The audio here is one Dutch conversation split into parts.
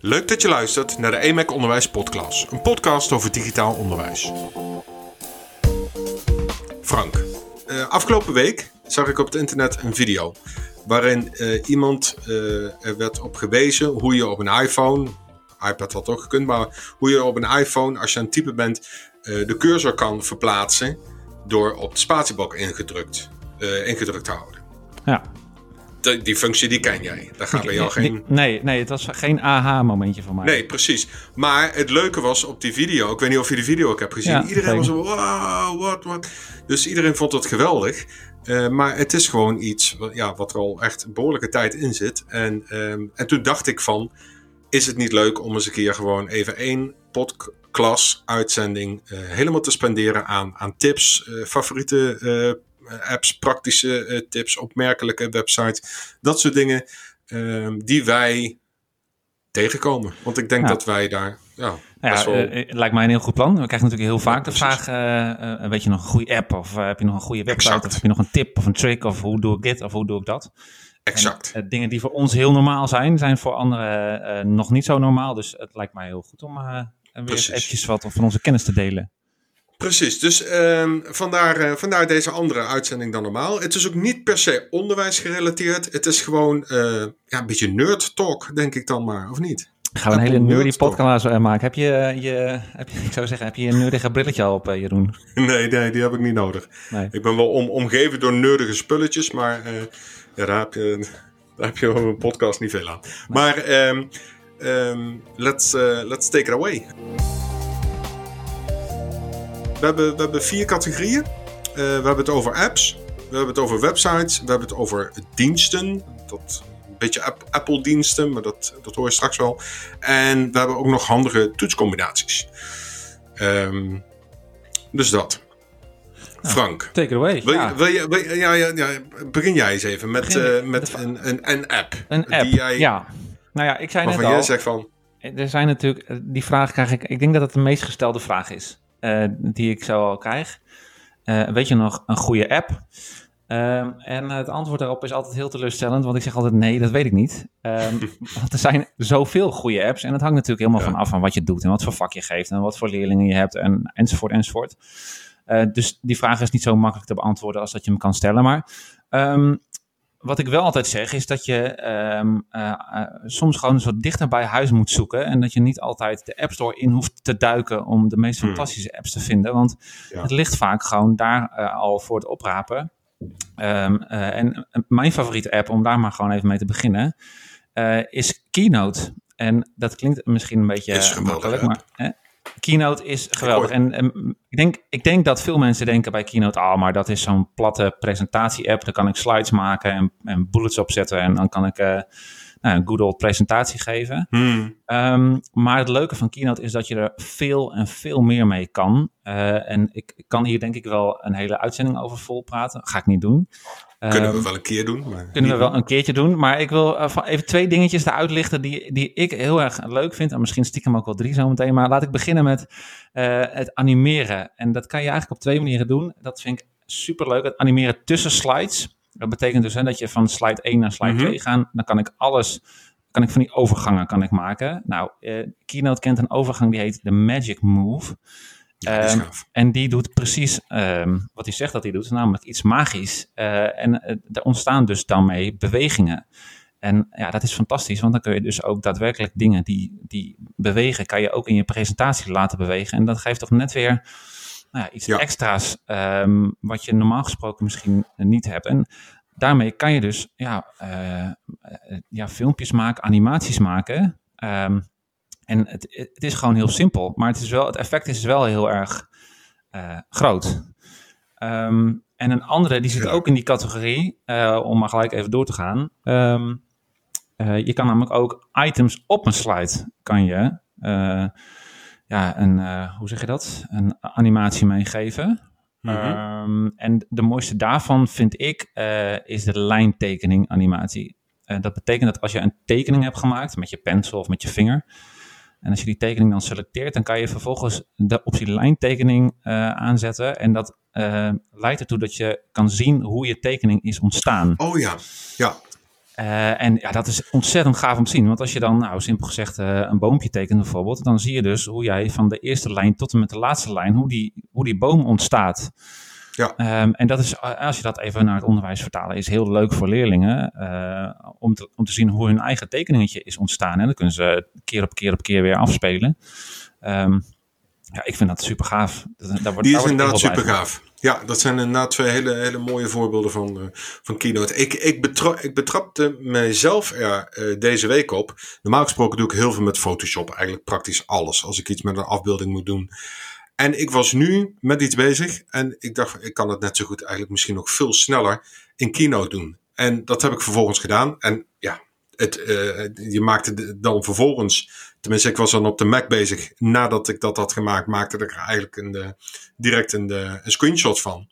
Leuk dat je luistert naar de EMAC Onderwijs Podcast, een podcast over digitaal onderwijs. Frank, uh, afgelopen week zag ik op het internet een video waarin uh, iemand uh, er werd op gewezen hoe je op een iPhone, iPad had ook gekund, maar hoe je op een iPhone, als je aan het typen bent, de cursor kan verplaatsen door op de spatiebalk ingedrukt, ingedrukt te houden. Ja die functie die ken jij. Daar gaat bij jou geen... Nee, nee, het was geen aha-momentje van mij. Nee, precies. Maar het leuke was op die video, ik weet niet of je die video ook hebt gezien. iedereen was zo, wow, wat, wat. Dus iedereen vond het geweldig. Uh, maar het is gewoon iets ja, wat er al echt een behoorlijke tijd in zit. En, um, en toen dacht ik van, is het niet leuk om eens een keer gewoon even één podcast uitzending uh, helemaal te spenderen aan, aan tips, uh, favoriete eh, apps, praktische eh, tips, opmerkelijke websites, dat soort dingen ehm, die wij tegenkomen. Want ik denk dat wij daar ja, ja, wel... uh, lijkt mij een heel goed plan. We krijgen natuurlijk heel vaak de vraag: uh, weet je nog een goede app? Of heb je nog een goede website? Exact. Of heb je nog een tip of een trick? Of hoe doe ik dit? Of hoe doe ik dat? Exact. En, dingen die voor ons heel normaal zijn, zijn voor anderen nog niet zo normaal. Dus het lijkt mij heel goed om weer eventjes wat van onze kennis te delen. Precies, dus um, vandaar, uh, vandaar deze andere uitzending dan normaal. Het is ook niet per se onderwijs gerelateerd. Het is gewoon uh, ja, een beetje nerd talk, denk ik dan maar, of niet? Gaan we een hele nerdy podcast uh, maken. Heb je, je, heb je, ik zou zeggen, heb je een nerdige brilletje al op, Jeroen? Nee, nee, die heb ik niet nodig. Nee. Ik ben wel om, omgeven door nerdige spulletjes, maar ja, daar, heb je, daar heb je een podcast niet veel aan. Nee. Maar um, um, let's, let's take it away. We hebben, we hebben vier categorieën. Uh, we hebben het over apps, we hebben het over websites, we hebben het over diensten. Dat, een beetje Apple-diensten, maar dat, dat hoor je straks wel. En we hebben ook nog handige toetscombinaties. Um, dus dat. Nou, Frank. Take it away. Wil, ja. Wil je, wil je, ja, ja, ja, begin jij eens even met, uh, met een, een, een, app. Een app, die jij, ja. Nou ja, ik zei net al. jij zegt van... Er zijn natuurlijk... Die vraag krijg ik... Ik denk dat het de meest gestelde vraag is. Eh, die ik zo al krijg. Eh, weet je nog, een goede app? Um, en het antwoord daarop is altijd heel teleurstellend, want ik zeg altijd nee, dat weet ik niet. Um, want er zijn zoveel goede apps en het hangt natuurlijk helemaal van af van wat je doet en wat voor vak je geeft en wat voor leerlingen je hebt en, enzovoort enzovoort. Uh, dus die vraag is niet zo makkelijk te beantwoorden als dat je hem kan stellen. Maar um, wat ik wel altijd zeg, is dat je um, uh, uh, soms gewoon zo dichter bij huis moet zoeken. En dat je niet altijd de App Store in hoeft te duiken om de meest hmm. fantastische apps te vinden. Want ja. het ligt vaak gewoon daar uh, al voor het oprapen. Um, en mijn favoriete app, om daar maar gewoon even mee te beginnen, is Keynote. En dat klinkt misschien een beetje makkelijk, maar Keynote is geweldig. En, en, ik, denk, ik denk dat veel mensen denken bij Keynote, ah, maar dat is zo'n platte presentatie-app. Daar kan ik slides maken en, en bullets opzetten en dan kan ik uh, nou, een good old presentatie geven. Hmm. Um, maar het leuke van Keynote is dat je er veel en veel meer mee kan. Uh, en ik, ik, kan hier denk ik wel een hele uitzending over vol praten. ga ik niet doen. Kunnen we ehm, wel een keer doen. Maar kunnen we wel een keertje doen. Maar ik wil uh, even twee dingetjes eruit lichten die, die ik heel erg leuk vind. En misschien stiekem ook wel drie zometeen. Maar laat ik beginnen met uh, het animeren. En dat kan je eigenlijk op twee manieren doen. Dat vind ik super leuk. Het animeren tussen slides. Dat betekent dus hè, dat je van slide 1 naar slide mm -hmm. 2 gaat. Dan kan ik alles, kan ik van die overgangen kan ik maken. Nou, uh, Keynote kent een overgang die heet de Magic Move. Ja, um, en die doet precies um, wat hij zegt dat hij doet, namelijk iets magisch. Uh, en uh, er ontstaan dus daarmee bewegingen. En ja, dat is fantastisch, want dan kun je dus ook daadwerkelijk dingen die, die bewegen, kan je ook in je presentatie laten bewegen. En dat geeft toch net weer nou ja, iets ja. extra's, um, wat je normaal gesproken misschien niet hebt. En daarmee kan je dus ja, uh, ja, filmpjes maken, animaties maken. Um, en het, het, is gewoon heel simpel, maar het, is wel, het effect is wel heel erg uh, groot. Um, en een andere, die zit ja. ook in die categorie, uh, om maar gelijk even door te gaan. Um, uh, je kan namelijk ook items op een slide, kan je, ja, een, hoe zeg je dat, een animatie meegeven. Mm -hmm. um, en de mooiste daarvan vind ik, is de lijntekening animatie. dat betekent dat als je een tekening hebt gemaakt met je pencil of met je vinger, en als je die tekening dan selecteert, dan kan je vervolgens de optie lijntekening uh, aanzetten. En dat uh, leidt ertoe dat je kan zien hoe je tekening is ontstaan. Oh ja, ja. Uh, en ja, dat is ontzettend gaaf om te zien. Want als je dan, nou simpel gezegd, uh, een boompje tekent bijvoorbeeld, dan zie je dus hoe jij van de eerste lijn tot en met de laatste lijn, hoe die, hoe die boom ontstaat. Ja. Um, en dat is, als je dat even naar het onderwijs vertalen, is heel leuk voor leerlingen uh, om, te, om te zien hoe hun eigen tekeningetje is ontstaan. En dan kunnen ze keer op keer op keer weer afspelen. Um, ja, ik vind dat super gaaf. Daar wordt, Die is inderdaad super gaaf. Ja, dat zijn inderdaad twee hele, hele mooie voorbeelden van, uh, van Keynote. Ik, ik, betra ik betrapte mezelf er uh, deze week op. Normaal gesproken doe ik heel veel met Photoshop. Eigenlijk praktisch alles. Als ik iets met een afbeelding moet doen. En ik was nu met iets bezig. En ik dacht, ik kan het net zo goed eigenlijk misschien nog veel sneller in Keynote doen. En dat heb ik vervolgens gedaan. En ja, het, uh, je maakte dan vervolgens, tenminste ik was dan op de Mac bezig, nadat ik dat had gemaakt, maakte ik er eigenlijk een, de, direct een, de, een screenshot van.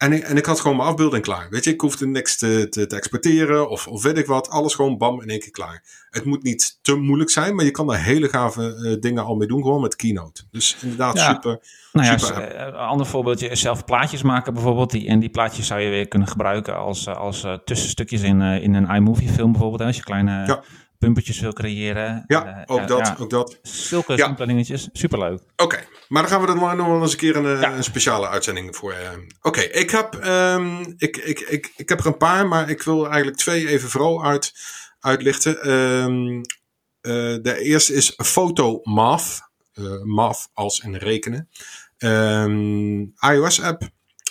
En ik, en ik had gewoon mijn afbeelding klaar. Weet je, ik hoefde niks te, te, te, exporteren of, of weet ik wat. Alles gewoon bam in één keer klaar. Het moet niet te moeilijk zijn, maar je kan daar hele gave uh, dingen al mee doen, gewoon met Keynote. Dus inderdaad super. Nou ja, super eh, een ander voorbeeldje is zelf plaatjes maken bijvoorbeeld. Die, en die plaatjes zou je weer kunnen gebruiken als, eh, als uh, tussenstukjes in, uh, in een iMovie film bijvoorbeeld. Hè, als je kleine ja pumpertjes wil creëren. Ja, ook, dat, ook dat. Zulke ja. dingetjes. Superleuk. Oké, maar dan gaan we er nog wel eens een keer een, een speciale uitzending voor. Uh, Oké, ik, heb, um, ik, ik, ik, ik heb er een paar, maar ik wil eigenlijk twee even vooral uit, uitlichten. Um, uh, de eerste is Photomath. Math als in rekenen. Um, iOS-app.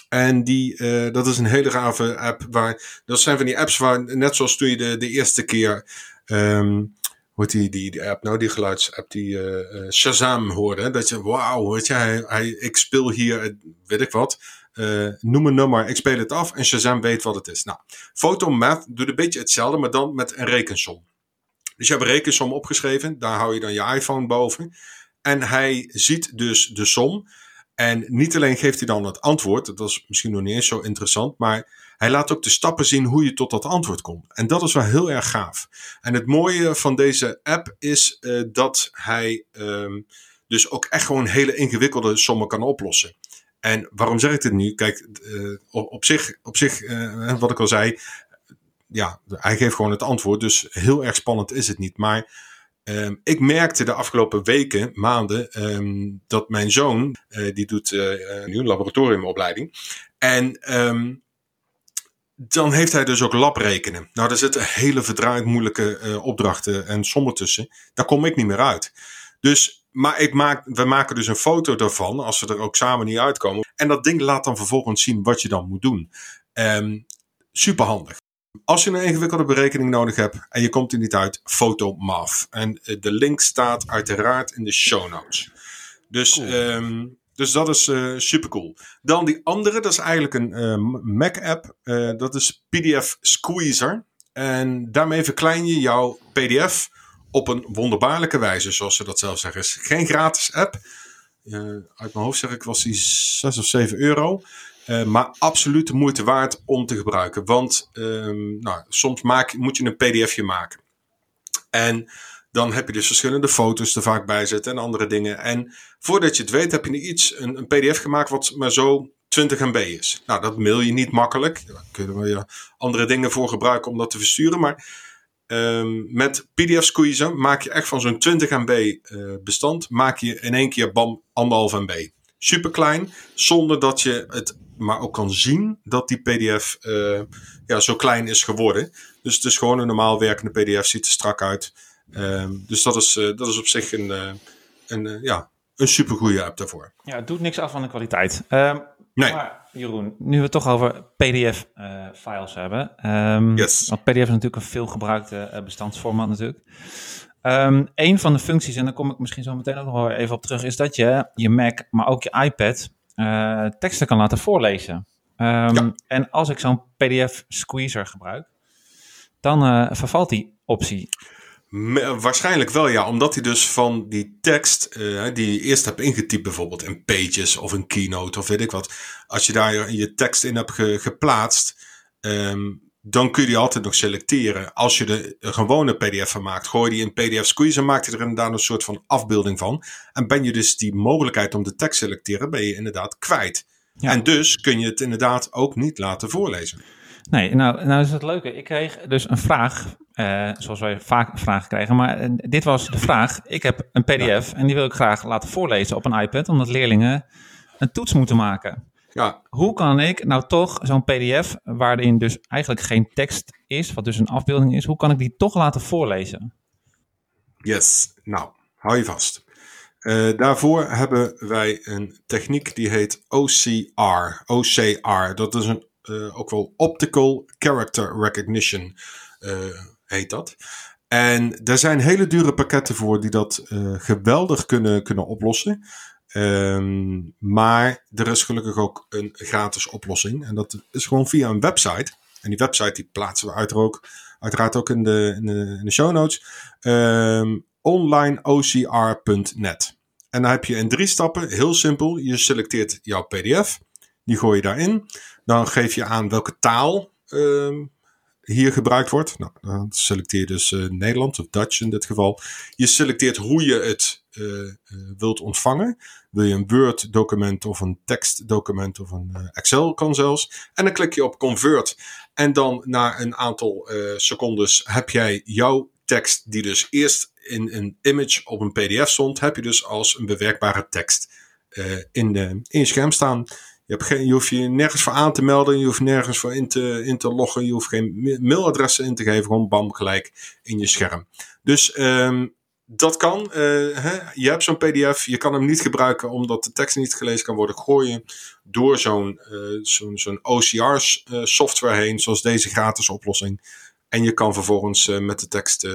En die, dat is een hele gave app. Waar, dat zijn van die apps waar, net zoals toen je de, de eerste keer Um, hoe die, die, app nou, die geluidsapp die uh, Shazam hoorde. Dat je, wauw, weet je, hij, ik speel hier, weet ik wat. Noem een nummer, ik speel het af en Shazam weet wat het is. Nou, Photomath doet een beetje hetzelfde, maar dan met een rekensom. Dus je hebt een rekensom opgeschreven, daar hou je dan je iPhone boven. En hij ziet dus de som. En niet alleen geeft hij dan het antwoord, dat is misschien nog niet eens zo interessant, maar hij laat ook de stappen zien hoe je tot dat antwoord komt. En dat is wel heel erg gaaf. En het mooie van deze app is uh, dat hij um, dus ook echt gewoon hele ingewikkelde sommen kan oplossen. En waarom zeg ik dit nu? Kijk, uh, op, zich, op zich uh, wat ik al zei, ja, hij geeft gewoon het antwoord. Dus heel erg spannend is het niet. Maar Um, ik merkte de afgelopen weken, maanden, um, dat mijn zoon, uh, die doet uh, nu een laboratoriumopleiding. En um, dan heeft hij dus ook labrekenen. Nou, daar zitten hele verdraaid moeilijke opdrachten en sommen tussen. Daar kom ik niet meer uit. Dus, maar ik maak, we maken dus een foto daarvan, als we er ook samen niet uitkomen. En dat ding laat dan vervolgens zien wat je dan moet doen. Um, super handig. Als je een ingewikkelde berekening nodig hebt en je komt er niet uit, Photomath. En uh, de link staat uiteraard in de show notes. Dus cool. um, dus dat is uh, super cool. Dan die andere, dat is eigenlijk een uh, Mac-app. Uh, dat is PDF Squeezer. En daarmee verklein je jouw PDF op een wonderbaarlijke wijze, zoals ze dat zelf zeggen. Het is geen gratis app. uit mijn hoofd zeg ik, was die 6 of 7 euro. Maar absoluut de moeite waard om te gebruiken. Want um, nou, soms maak, moet je een pdfje maken. En dan heb je dus verschillende foto's er vaak bij zitten en andere dingen. En voordat je het weet heb je iets, een, een pdf gemaakt wat maar zo 20 MB is. Nou, dat mail je niet makkelijk. Daar kunnen we andere dingen voor gebruiken om dat te versturen. Maar um, met PDF Squeezer maak je echt van zo'n 20 MB uh, bestand, maak je in één keer bam, anderhalf MB. Super klein, zonder dat je het maar ook kan zien dat die PDF uh, ja, zo klein is geworden. Dus het is gewoon een normaal werkende PDF, ziet er strak uit. Um, dus dat is, uh, dat is op zich een, uh, een, ja, een supergoeie app daarvoor. Ja, het doet niks af van de kwaliteit. Um, nee. Maar Jeroen, nu we het toch over PDF-files hebben. Um, yes. Want PDF is natuurlijk een veelgebruikte bestandsformaat natuurlijk. Een van de functies, en daar kom ik misschien zo meteen ook nog wel even op terug, is dat je je Mac, maar ook je iPad, teksten kan laten voorlezen. Um, ja. En als ik zo'n PDF-squeezer gebruik, dan vervalt die optie. Waarschijnlijk wel, ja. Omdat hij dus van die tekst, uh, die je eerst hebt ingetypt, bijvoorbeeld in Pages of een Keynote of weet ik wat. Als je daar je tekst in hebt ge geplaatst, um, dan kun je die altijd nog selecteren. Als je de gewone PDF van maakt, gooi je die in PDF Squeeze en maakt hij er inderdaad een soort van afbeelding van. En ben je dus die mogelijkheid om de tekst te selecteren, ben je inderdaad kwijt. Ja. En dus kun je het inderdaad ook niet laten voorlezen. Nee, nou, nou is het leuke. Ik kreeg dus een vraag, uh, zoals wij vaak vragen krijgen. Maar uh, dit was de vraag. Ik heb een pdf en die wil ik graag laten voorlezen op een iPad. Omdat leerlingen een toets moeten maken. Ja. Hoe kan ik nou toch zo'n pdf, waarin dus eigenlijk geen tekst is, wat dus een afbeelding is, hoe kan ik die toch laten voorlezen? Yes, nou, hou je vast. Uh, daarvoor hebben wij een techniek die heet OCR. OCR, dat is een, uh, ook wel Optical Character Recognition, uh, heet dat. En er zijn hele dure pakketten voor die dat geweldig kunnen, kunnen oplossen. Um, maar er is gelukkig ook een gratis oplossing. En dat is gewoon via een website. En die website die plaatsen we uiteraard ook, ook in, de, in, de, show notes. Um, onlineocr.net. En dan heb je in drie stappen, heel simpel. Je selecteert jouw PDF. Die gooi je daarin. Dan geef je aan welke taal um, hier gebruikt wordt. Nou, dan selecteer je dus uh, Nederlands of Dutch in dit geval. Je selecteert hoe je het uh, wilt ontvangen. Wil je een Word document of een tekst document of een Excel kan zelfs. En dan klik je op Convert. En dan na een aantal secondes heb jij jouw tekst die dus eerst in een image op een PDF stond, heb je dus als een bewerkbare tekst in, de, in je scherm staan. Je, hebt geen, je hoeft je nergens voor aan te melden. Je hoeft nergens voor in te, in te loggen. Je hoeft geen mailadressen in te geven. Gewoon bam, gelijk in je scherm. Dus um, dat kan. Uh, hè? Je hebt zo'n PDF. Je kan hem niet gebruiken omdat de tekst niet gelezen kan worden. Gooien door zo'n uh, zo'n zo'n OCR uh, software heen. Zoals deze gratis oplossing. En je kan vervolgens met de tekst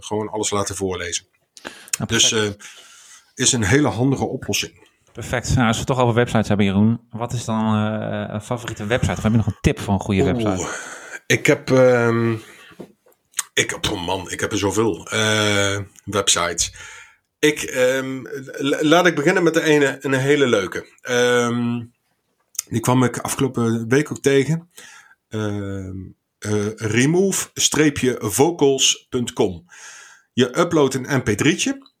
gewoon alles laten voorlezen. Ja, dus is een hele handige oplossing. Perfect. Nou, als we het toch over websites hebben, Jeroen. Wat is dan uh, een favoriete website? Of heb je nog een tip voor een goede website? Ik heb... Um, ik, oh man, ik heb er zoveel uh, websites. Ik, um, laat ik beginnen met de ene, een hele leuke. Um, die kwam ik afgelopen week ook tegen. Uh, remove-vocals.com. Je uploadt een mp3'tje.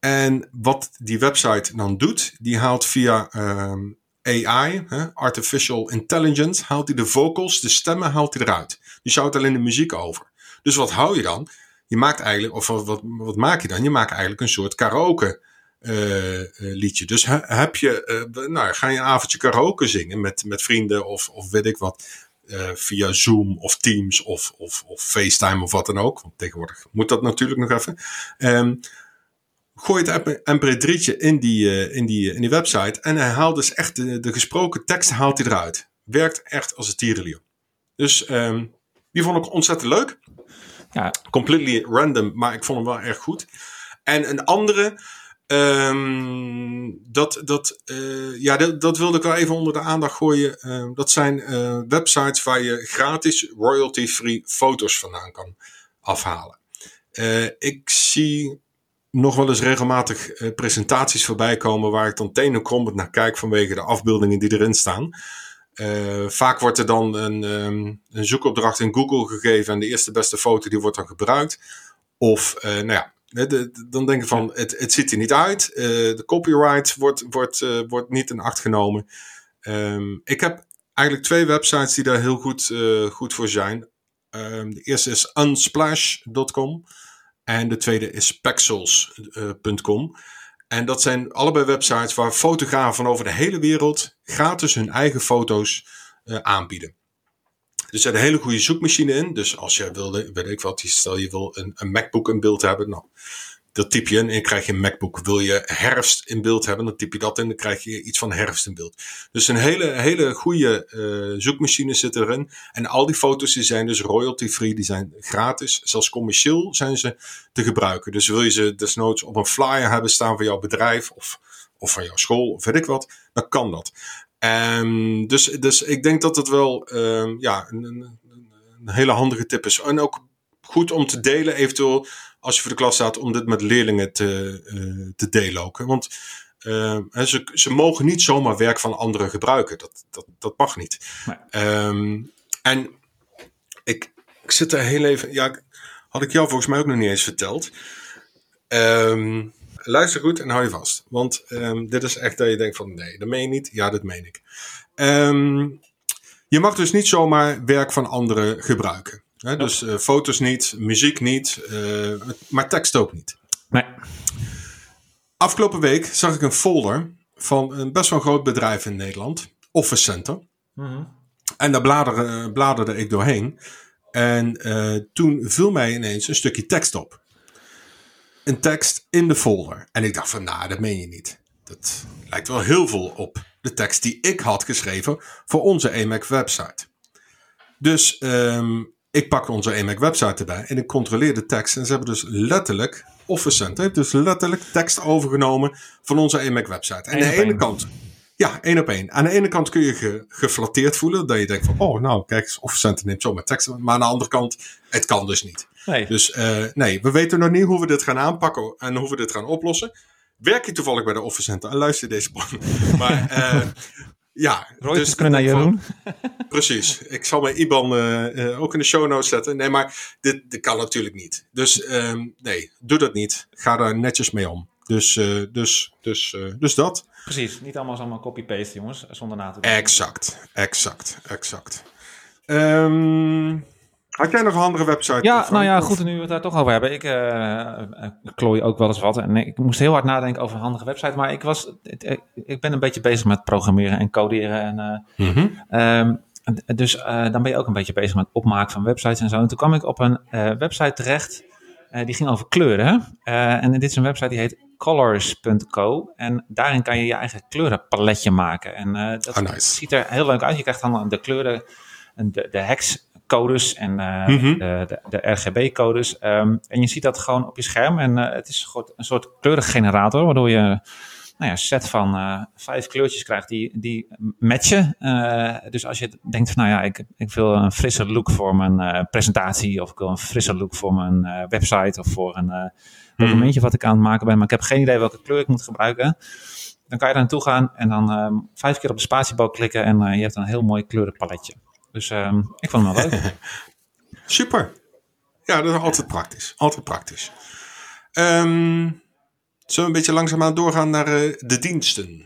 En wat die website dan doet, die haalt via um, AI, hè, Artificial Intelligence, haalt hij de vocals, de stemmen haalt hij eruit. Dus je alleen de muziek over. Dus wat hou je dan? Je maakt eigenlijk, of wat, wat, maak je dan? Je maakt eigenlijk een soort karaoke uh, liedje. Dus heb je, uh, nou, ga je een avondje karaoke zingen met, met vrienden of, of weet ik wat. Via Zoom of Teams of, of, of FaceTime of wat dan ook. Want tegenwoordig moet dat natuurlijk nog even. Um, gooi het mp3'tje in die, uh, in, die, in die website en hij haalt dus echt de, de gesproken tekst haalt hij eruit. Werkt echt als een tierenlier. Dus um, die vond ik ontzettend leuk. Ja. Completely random, maar ik vond hem wel erg goed. En een andere, um, dat, dat, uh, ja, dat, dat, wilde ik wel even onder de aandacht gooien. Uh, dat zijn uh, websites waar je gratis royalty-free foto's vandaan kan afhalen. ik zie nog wel eens regelmatig uh, presentaties voorbij komen waar ik dan tenenkrommend naar kijk vanwege de afbeeldingen die erin staan. Uh, vaak wordt er dan een, um, een, zoekopdracht in Google gegeven en de eerste beste foto die wordt dan gebruikt. Of, uh, nou ja, de, de, dan denk ik van, het, het ziet er niet uit. de copyright wordt, wordt, wordt niet in acht genomen. Um, ik heb eigenlijk twee websites die daar heel goed, goed voor zijn. Um, de eerste is unsplash.com. En de tweede is pexels.com. En dat zijn allebei websites waar fotografen van over de hele wereld gratis hun eigen foto's uh, aanbieden. Er zit een hele goede zoekmachine in. Dus als je wilde, weet ik wat, stel je wil een, een MacBook in beeld hebben. Nou, dat typ je in en krijg je een MacBook. Wil je herfst in beeld hebben, dan typ je dat in, dan krijg je iets van herfst in beeld. Dus een hele, hele goede uh, zoekmachine zit erin. En al die foto's die zijn dus royalty-free, die zijn gratis. Zelfs commercieel zijn ze te gebruiken. Dus wil je ze desnoods op een flyer hebben staan van jouw bedrijf of, of van jouw school of weet ik wat, dan kan dat. Um, dus, dus ik denk dat het wel um, ja, een, een, een hele handige tip is. En ook goed om te delen eventueel als je voor de klas staat, om dit met leerlingen te, uh, te delen ook. Want uh, ze, ze mogen niet zomaar werk van anderen gebruiken. Dat, dat, dat mag niet. Um, en ik, ik zit er heel even. Ja, had ik jou volgens mij ook nog niet eens verteld. Um, luister goed en hou je vast. Want um, dit is echt dat je denkt van nee, dat meen je niet. Ja, dat meen ik. Je mag dus niet zomaar werk van anderen gebruiken. Dus uh, foto's niet, muziek niet, uh, maar tekst ook niet. Nee. Afgelopen week zag ik een folder van een best wel groot bedrijf in Nederland, Office Center. Mhm. En daar bladerde, bladerde ik doorheen. En uh, toen viel mij ineens een stukje tekst op. Een tekst in de folder. En ik dacht van, nou, dat meen je niet. Dat lijkt wel heel veel op de tekst die ik had geschreven voor onze EMAC website. Dus um, ik pak onze EMAC website erbij en ik controleer de tekst. En ze hebben dus letterlijk, Office Center heeft dus letterlijk tekst overgenomen van onze EMAC website. En aan de ene kant, ja, één op één. Aan de ene kant kun je ge, geflatteerd voelen, dat je denkt van, oh nou, kijk Office Center neemt zomaar tekst. Maar aan de andere kant, het kan dus niet. Nee. Dus uh, nee, we weten nog niet hoe we dit gaan aanpakken en hoe we dit gaan oplossen. Werk je toevallig bij de Office Center en luister deze plan. maar uh, ja. dus, kunnen naar Jeroen. Precies. Ik zal mijn IBAN uh, uh, ook in de show notes zetten. Nee, maar dit, dit kan natuurlijk niet. Dus um, nee, doe dat niet. Ga daar netjes mee om. Dus, uh, dus, dus, dus dat. Precies. Niet allemaal allemaal copy-paste, jongens. Zonder na te denken. Exact. Exact. Exact. Um, had jij nog een andere website? Ja, nou ja, goed, nu we het daar toch over hebben. Ik uh, klooi ook wel eens wat. En ik moest heel hard nadenken over een handige website. Maar ik, was, ik ben een beetje bezig met programmeren en coderen. En, uh, mm -hmm. um, dus uh, dan ben je ook een beetje bezig met opmaken van websites en zo. En toen kwam ik op een website terecht. die ging over kleuren. en dit is een website die heet colors.co. En daarin kan je je eigen kleurenpaletje maken. En dat oh, nice. ziet er heel leuk uit. Je krijgt dan de kleuren, de, de hex codes en mm -hmm. de, de, de RGB-codes. Um, en je ziet dat gewoon op je scherm. En uh, het is een soort kleurengenerator, waardoor je nou ja, set van uh, vijf kleurtjes krijgt die, die matchen. dus als je denkt van, nou ja, ik, ik wil een frisse look voor mijn presentatie, of ik wil een frisse look voor mijn website, of voor een documentje wat ik aan het maken ben, maar ik heb geen idee welke kleur ik moet gebruiken. Dan kan je daar naartoe gaan en dan um, vijf keer op de spatiebalk klikken en je hebt een heel mooi kleurenpaletje. Dus um, ik vond hem wel leuk. Super. Ja, dat is altijd praktisch. Altijd praktisch. Um, zullen we een beetje langzaamaan doorgaan naar uh, de diensten?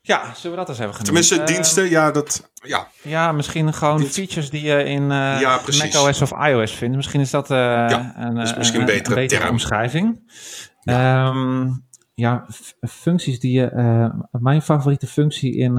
Ja, zullen we dat eens even gaan Tenminste, uh, diensten, ja, dat, ja. Ja, misschien gewoon Dienst. features die je in uh, ja, macOS of iOS vindt. Misschien is dat uh, ja, een, is misschien een, betere, een betere term. omschrijving. Ja, um, ja functies die je... mijn favoriete functie in...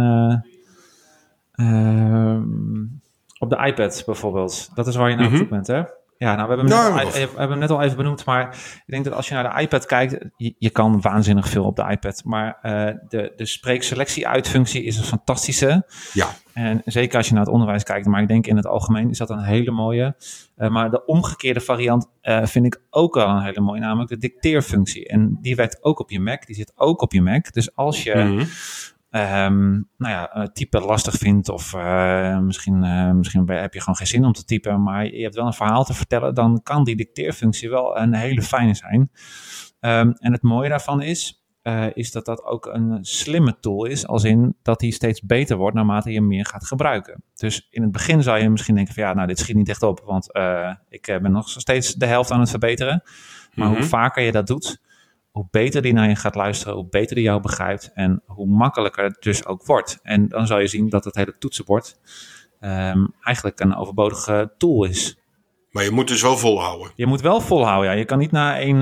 Op de iPad bijvoorbeeld. Dat is waar je naar mm -hmm. op zoek bent, hè? Ja, nou, we hebben, hem net, al, we hebben hem net al even benoemd, maar ik denk dat als je naar de iPad kijkt, je, je kan waanzinnig veel op de iPad. Maar uh, de, de spreekselectie-uitfunctie is een fantastische. Ja. En zeker als je naar het onderwijs kijkt, maar ik denk in het algemeen is dat een hele mooie. Uh, maar de omgekeerde variant uh, vind ik ook wel een hele mooie, namelijk de dicteerfunctie. En die werkt ook op je Mac, die zit ook op je Mac. Dus als je... Mm -hmm. Um, nou ja, typen lastig vindt of uh, misschien, uh, misschien heb je gewoon geen zin om te typen, maar je hebt wel een verhaal te vertellen, dan kan die dicteerfunctie wel een hele fijne zijn. Um, en het mooie daarvan is, uh, is dat dat ook een slimme tool is, als in dat die steeds beter wordt naarmate je meer gaat gebruiken. Dus in het begin zou je misschien denken van ja, nou dit schiet niet echt op, want ik ben nog steeds de helft aan het verbeteren. Maar mm -hmm. hoe vaker je dat doet, hoe beter die naar je gaat luisteren, hoe beter die jou begrijpt en hoe makkelijker het dus ook wordt. En dan zal je zien dat het hele toetsenbord um, eigenlijk een overbodige tool is. Maar je moet dus wel volhouden. Je moet wel volhouden, ja. Je kan niet na, één, uh,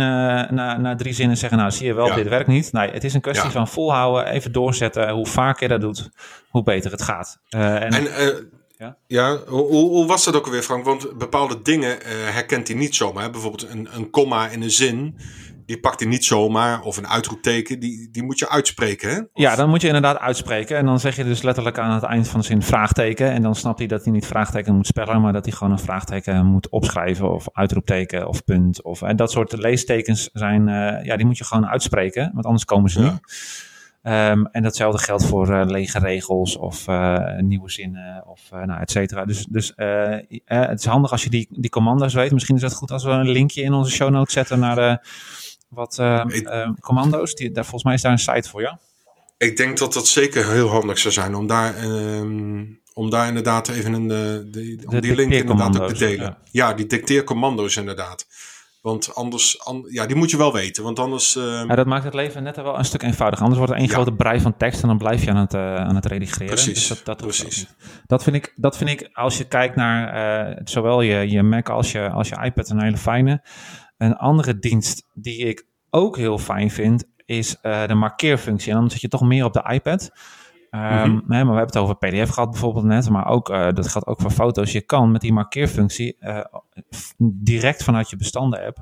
na, na drie zinnen zeggen, nou zie je wel, ja. dit werkt niet. Nee, het is een kwestie ja. van volhouden, even doorzetten. Hoe vaker je dat doet, hoe beter het gaat. Uh, en, en uh, ja, ja hoe, hoe, was dat ook alweer, Frank? Want bepaalde dingen herkent hij niet zomaar. Bijvoorbeeld een, een komma in een zin die pakt hij niet zomaar. Of een uitroepteken, die, die moet je uitspreken. Hè? Of... Ja, dan moet je inderdaad uitspreken. En dan zeg je dus letterlijk aan het eind van de zin vraagteken. En dan snapt hij dat hij niet vraagteken moet spellen, maar dat hij gewoon een vraagteken moet opschrijven. Of uitroepteken of punt. Of, en dat soort leestekens zijn, uh, ja, die moet je gewoon uitspreken. Want anders komen ze ja. niet. Um, en datzelfde geldt voor uh, lege regels of uh, nieuwe zinnen of uh, nou, et cetera. Dus, dus het is handig als je die, die commando's weet. Misschien is het goed als we een linkje in onze show notes zetten naar de wat uh, uh, commando's. Die, daar, volgens mij is daar een site voor, ja? Ik denk dat dat zeker heel handig zou zijn om daar, um, om daar inderdaad even een, die, om de die link inderdaad ook te delen. Ja, ja die dicteercommando's inderdaad. Want anders, ja, die moet je wel weten. Want anders. Uh... Ja, dat maakt het leven net wel een stuk eenvoudiger. Anders wordt er één grote brei van tekst en dan blijf je aan het, uh, aan het redigeren. Precies. Dus dat, dat precies. Dat vind, ik, dat vind ik, als je kijkt naar uh, zowel je, je Mac als je, als je iPad, een hele fijne. Een andere dienst die ik ook heel fijn vind, is de markeerfunctie. En dan zit je toch meer op de iPad. Um, maar we hebben het over PDF gehad bijvoorbeeld net, maar ook, uh, dat gaat ook voor foto's. Je kan met die markeerfunctie uh, direct vanuit je bestanden-app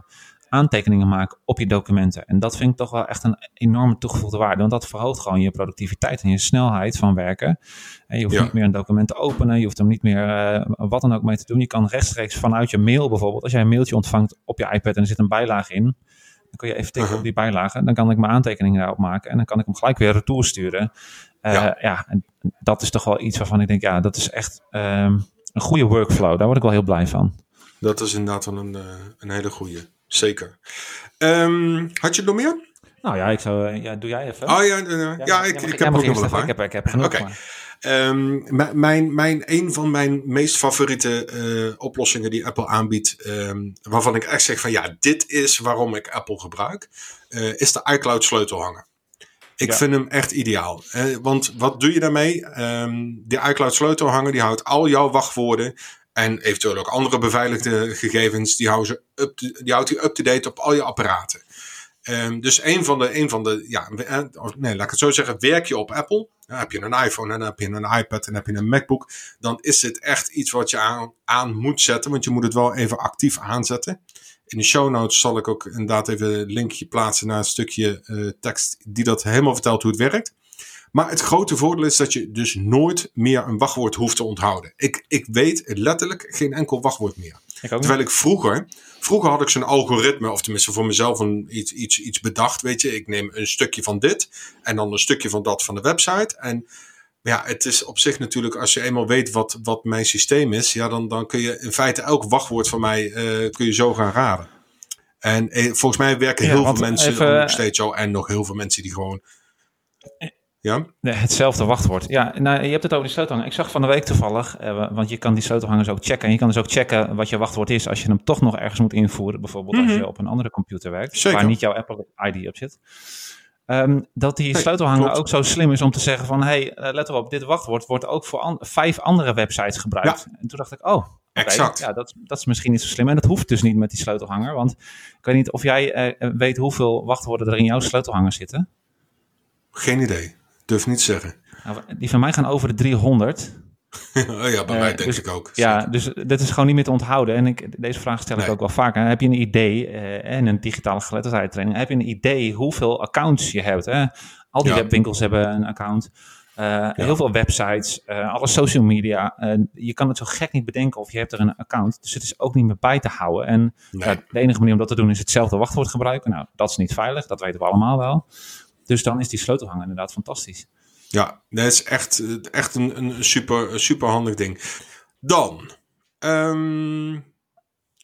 aantekeningen maken op je documenten. En dat vind ik toch wel echt een enorme toegevoegde waarde, want dat verhoogt gewoon je productiviteit en je snelheid van werken. En je hoeft ja. niet meer een document te openen, je hoeft hem niet meer uh, wat dan ook mee te doen. Je kan rechtstreeks vanuit je mail bijvoorbeeld, als jij een mailtje ontvangt op je iPad en er zit een bijlage in, dan kun je even tikken uh -huh. op die bijlage. Dan kan ik mijn aantekeningen daarop maken en dan kan ik hem gelijk weer retour sturen. Uh, ja. ja, en dat is toch wel iets waarvan ik denk, ja, dat is echt um, een goede workflow. Daar word ik wel heel blij van. Dat is inderdaad wel een, uh, een hele goede. Zeker. Um, had je nog meer? Nou ja, ik zou, ja, doe jij even. Oh ja, ja, ja ik, ik, ik heb ook nog wel ik heb, ik heb genoeg. Okay. Um, mijn, mijn, een van mijn meest favoriete uh, oplossingen die Apple aanbiedt, um, waarvan ik echt zeg van ja, dit is waarom ik Apple gebruik, uh, is de iCloud sleutelhanger. Ik ja. vind hem echt ideaal. Eh, want wat doe je daarmee? Um, die iCloud sleutelhanger die houdt al jouw wachtwoorden en eventueel ook andere beveiligde gegevens, die, houdt ze up to, die houdt hij up-to-date op al je apparaten. Um, dus een van de, een van de ja, nee, laat ik het zo zeggen, werk je op Apple, dan heb je een iPhone en dan heb je een iPad en heb je een MacBook, dan is dit echt iets wat je aan, aan moet zetten, want je moet het wel even actief aanzetten. In de show notes zal ik ook inderdaad even een linkje plaatsen naar een stukje uh, tekst die dat helemaal vertelt hoe het werkt. Maar het grote voordeel is dat je dus nooit meer een wachtwoord hoeft te onthouden. Ik, ik weet letterlijk geen enkel wachtwoord meer. Ik Terwijl ik vroeger, vroeger had ik zo'n algoritme, of tenminste voor mezelf een, iets, iets, iets bedacht. Weet je, ik neem een stukje van dit en dan een stukje van dat van de website. En ja, het is op zich natuurlijk, als je eenmaal weet wat, wat mijn systeem is, ja, dan, dan kun je in feite elk wachtwoord van mij uh, kun je zo gaan raden. En eh, volgens mij werken heel veel mensen even, nog steeds zo. En nog heel veel mensen die gewoon. Ja? Nee, hetzelfde wachtwoord. Ja, nou, je hebt het over die sleutelhanger. Ik zag van de week toevallig, eh, want je kan die sleutelhangers ook checken. En je kan dus ook checken wat je wachtwoord is als je hem toch nog ergens moet invoeren. Bijvoorbeeld mm -hmm. als je op een andere computer werkt, Zeker. waar niet jouw Apple ID op zit. Um, dat die hey, sleutelhanger klopt. ook zo slim is om te zeggen van... hé, hey, let op, dit wachtwoord wordt ook voor an vijf andere websites gebruikt. Ja. En toen dacht ik, oh, exact. Ja, dat, dat is misschien niet zo slim. En dat hoeft dus niet met die sleutelhanger. Want ik weet niet of jij uh, weet hoeveel wachtwoorden er in jouw sleutelhanger zitten. Geen idee. Durf niet te zeggen. Nou, die van mij gaan over de 300. oh ja, bij uh, mij denk dus, ik ook. Ja, dus dat is gewoon niet meer te onthouden. En ik, deze vraag stel ik ook wel vaker. Heb je een idee, uh, en een digitale geletterdheidtraining, heb je een idee hoeveel accounts je hebt? Hè? Al die ja. webwinkels hebben een account. Uh, ja. Heel veel websites, alle social media. Je kan het zo gek niet bedenken of je hebt er een account. Dus het is ook niet meer bij te houden. En nee. de enige manier om dat te doen is hetzelfde wachtwoord gebruiken. Nou, dat is niet veilig, dat weten we allemaal wel. Dus dan is die sleutelhanger inderdaad fantastisch. Ja, dat is echt, echt een, een super, super handig ding. Dan. Um,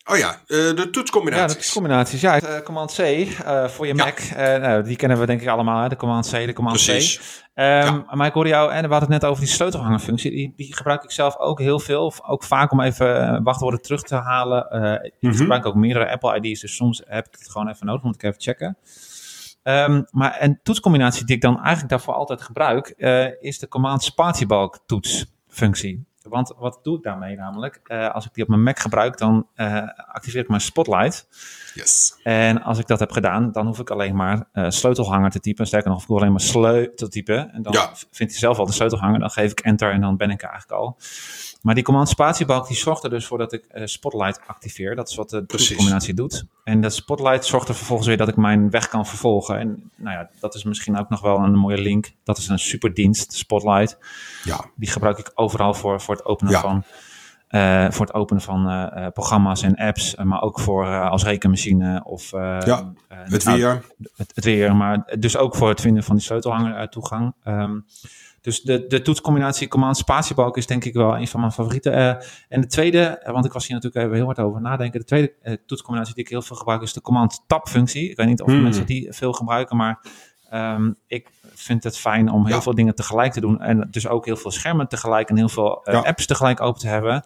oh ja, uh, de toetscombinaties. Ja, de toetscombinaties. Ja, uh, Command C uh, voor je ja. Mac. nou, die kennen we denk ik allemaal. Hè? De Command C, de Command Precies. C. Um, ja. Maar ik hoorde jou, en we hadden het net over die sleutelhangerfunctie. Die, die gebruik ik zelf ook heel veel. Ook vaak om even wachtwoorden terug te halen. ik mm -hmm. gebruik ook meerdere Apple ID's. Dus soms heb ik het gewoon even nodig. Moet ik even checken. Um, maar een toetscombinatie die ik dan eigenlijk daarvoor altijd gebruik, uh, is de command spatiebalk toetsfunctie. Want wat doe ik daarmee namelijk? Uh, als ik die op mijn Mac gebruik, dan uh, activeer ik mijn Spotlight. Yes. En als ik dat heb gedaan, dan hoef ik alleen maar sleutelhanger te typen. Sterker nog, ik hoef alleen maar sleutel typen. En dan ja. vindt hij zelf al de sleutelhanger. Dan geef ik enter en dan ben ik er eigenlijk al. Maar die command spatiebalk die zorgt er dus voor dat ik Spotlight activeer. Dat is wat de combinatie doet. En dat Spotlight zorgt er vervolgens weer dat ik mijn weg kan vervolgen. En nou ja, dat is misschien ook nog wel een mooie link. Dat is een superdienst, Spotlight. Ja. Die gebruik ik overal voor, voor het openen ja. van... Uh, voor het openen van uh, programma's en apps, maar ook voor als rekenmachine of ja, het weer. Nou, het, het, weer, maar dus ook voor het vinden van die sleutelhanger toegang. Um, dus de, de toetscombinatie command spatiebalk is denk ik wel een van mijn favorieten. En de tweede, want ik was hier natuurlijk even heel hard over nadenken. De tweede toetscombinatie die ik heel veel gebruik is de command tab functie. Ik weet niet of hmm. mensen die veel gebruiken, maar Ehm, ik vind het fijn om heel veel dingen tegelijk te doen. En dus ook heel veel schermen tegelijk en heel veel apps tegelijk open te hebben.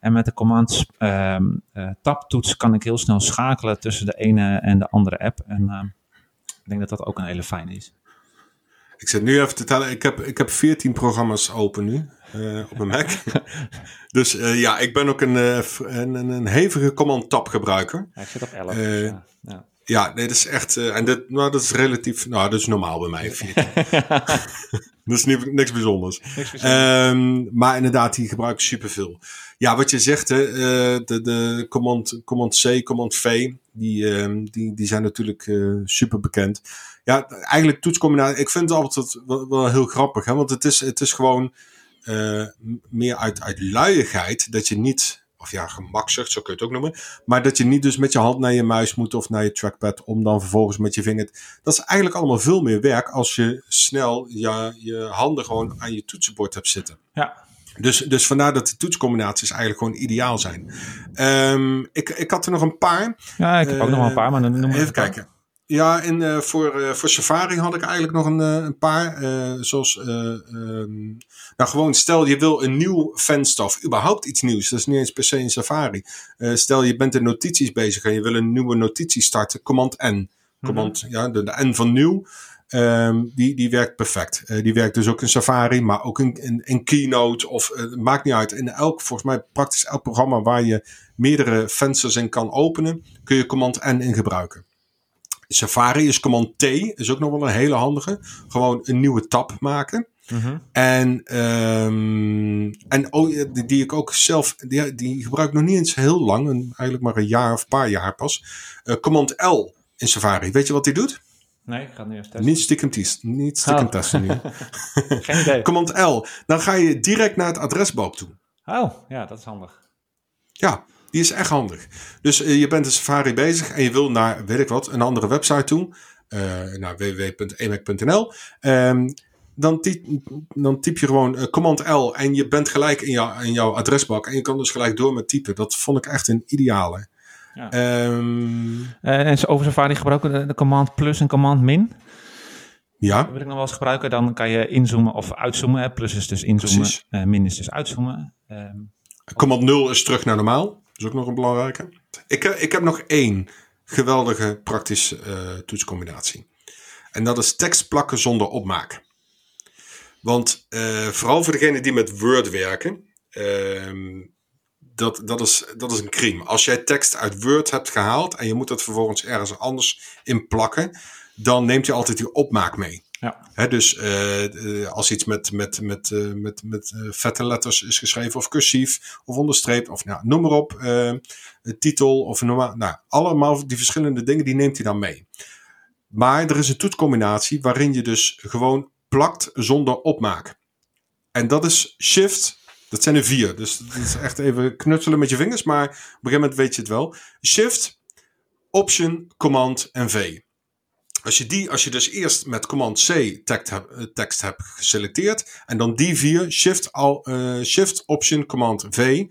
En met de command um, uh, tabtoets kan ik heel snel schakelen tussen de ene en de andere app. En uh, ik denk dat dat ook een hele fijne is. Ik zit nu even te tellen. Ik heb, ik heb 14 programma's open nu uh, op mijn Mac. dus ja, ik ben ook een, een, een, hevige command tab gebruiker. Ja, ik zit op 11. Dus, ja. Ja. Nee, dat is echt. Uh, en dit, nou, dat is relatief. Nou, dat is normaal bij mij. dat is niet, niks bijzonders. Niks bijzonders. Um, maar inderdaad, die gebruik ik superveel. Ja, wat je zegt, hè, uh, de, de command, command C, command V, die, uh, die, die zijn natuurlijk uh, super bekend. Ja, eigenlijk toetscombinatie. Ik vind het altijd wel, wel heel grappig, hè, want het is, het is gewoon meer uit, uit luiigheid dat je niet of ja, gemakzucht, zo kun je het ook noemen. Maar dat je niet dus met je hand naar je muis moet of naar je trackpad om dan vervolgens met je vinger. Dat is eigenlijk allemaal veel meer werk als je snel je, je handen gewoon aan je toetsenbord hebt zitten. Ja. Dus, dus vandaar dat de toetscombinaties eigenlijk gewoon ideaal zijn. Um, ik, ik had er nog een paar. Ja, ik heb ook nog wel een paar, maar dan noem Even kijken. Ja, en uh, voor, uh, voor Safari had ik eigenlijk nog een, uh, een paar. zoals, um, nou gewoon stel je wil een nieuw venster of überhaupt iets nieuws. Dat is niet eens per se in Safari. stel je bent in notities bezig en je wil een nieuwe notitie starten. Command N. Command, mm -hmm. ja, de, de, N van nieuw. Um, die, die werkt perfect. die werkt dus ook in Safari, maar ook in, in, in Keynote of maakt niet uit. In elk, volgens mij praktisch elk programma waar je meerdere vensters in kan openen, kun je Command N in gebruiken. Safari is Command T, is ook nog wel een hele handige. Gewoon een nieuwe tab maken. Mm En, um, en oh, die, die, ik ook zelf, die, die gebruik ik nog niet eens heel lang, een, eigenlijk maar een jaar of een paar jaar pas. Uh, Command L in Safari. Weet je wat die doet? Nee, ik ga nu even testen. Niet stiekem, niet stiekem oh. testen nu. Geen idee. Command L. Dan ga je direct naar het adresbalk toe. Oh, ja, dat is handig. Ja, die is echt handig. Dus uh, je bent in Safari bezig en je wil naar, weet ik wat, een andere website toe. Uh, naar www.emac.nl. Um, dan, typ, dan typ je gewoon uh, Command L en je bent gelijk in, jou, in jouw adresbak. En je kan dus gelijk door met typen. Dat vond ik echt een ideale. Ja. Um, en over Safari gebruiken de, de Command Plus en Command Min. Ja. Dat wil ik nog wel eens gebruiken. Dan kan je inzoomen of uitzoomen. Plus is dus inzoomen, uh, min is dus uitzoomen. Um, Command 0 is terug naar normaal is ook nog een belangrijke. Ik, eh, ik heb nog één geweldige praktische uh, toetscombinatie. En dat is tekst plakken zonder opmaak. Want uh, vooral voor degenen die met Word werken, uh, dat, dat, is, dat is een crime. Als jij tekst uit Word hebt gehaald en je moet dat vervolgens ergens anders in plakken, dan neemt je altijd die opmaak mee. Ja. dus uh, als iets met, met, met, uh, met, met vette letters is geschreven, of cursief, of onderstreept, of nou, noem maar op, titel, of normaal, nou, allemaal die verschillende dingen, die neemt hij dan mee. Maar er is een toetscombinatie waarin je dus gewoon plakt zonder opmaak. En dat is shift, dat zijn er vier, dus dat is echt even knutselen met je vingers, maar op een gegeven moment weet je het wel. Shift, option, command en V. Als je, die, als je dus eerst met Command C tekst, heb, eh, tekst hebt geselecteerd en dan die vier, Shift, al, uh, shift Option Command V,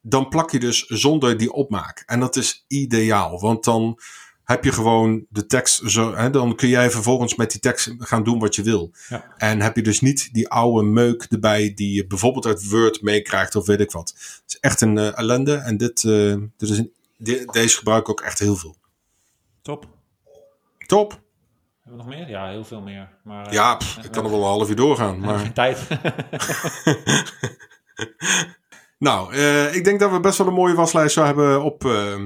dan plak je dus zonder die opmaak. En dat is ideaal, want dan heb je gewoon de tekst zo. Hè, dan kun jij vervolgens met die tekst gaan doen wat je wil. Ja. En heb je dus niet die oude meuk erbij die je bijvoorbeeld uit Word meekrijgt of weet ik wat. Het is echt een uh, ellende en dit, uh, dit is een, deze gebruik ik ook echt heel veel. Top. Top. Hebben we nog meer? Ja, heel veel meer. Maar, ja, eh, pff, ik kan er wel een half uur doorgaan. Maar... Geen tijd. nou, uh, ik denk dat we best wel een mooie waslijst zo hebben op, uh,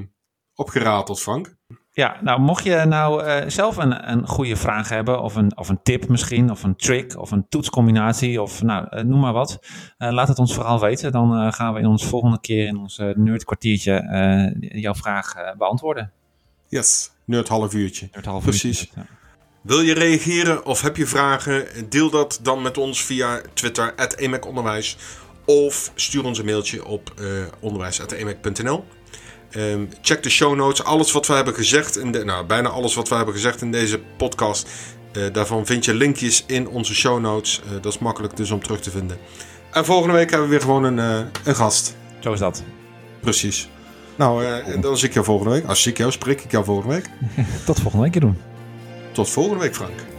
opgerateld, Frank. Ja, nou mocht je nou uh, zelf een, een goede vraag hebben, of een, of een tip misschien, of een trick, of een toetscombinatie, of nou, noem maar wat. laat het ons vooral weten. Dan gaan we in ons volgende keer in ons nerdkwartiertje jouw vraag beantwoorden. Yes, nerd half uurtje. Nerd half Precies. Uurtje, ja. Wil je reageren of heb je vragen? Deel dat dan met ons via Twitter, @emaconderwijs Of stuur ons een mailtje op uh, onderwijs.emac.nl. Um, check de show notes. Alles wat we hebben gezegd, in de, nou, bijna alles wat we hebben gezegd in deze podcast. Uh, daarvan vind je linkjes in onze show notes. Uh, dat is makkelijk dus om terug te vinden. En volgende week hebben we weer gewoon een, een gast. Zo is dat. Precies. Nou, dan zie ik jou volgende week. Als ik jou spreek ik jou volgende week. Tot volgende week doen. Tot volgende week, Frank.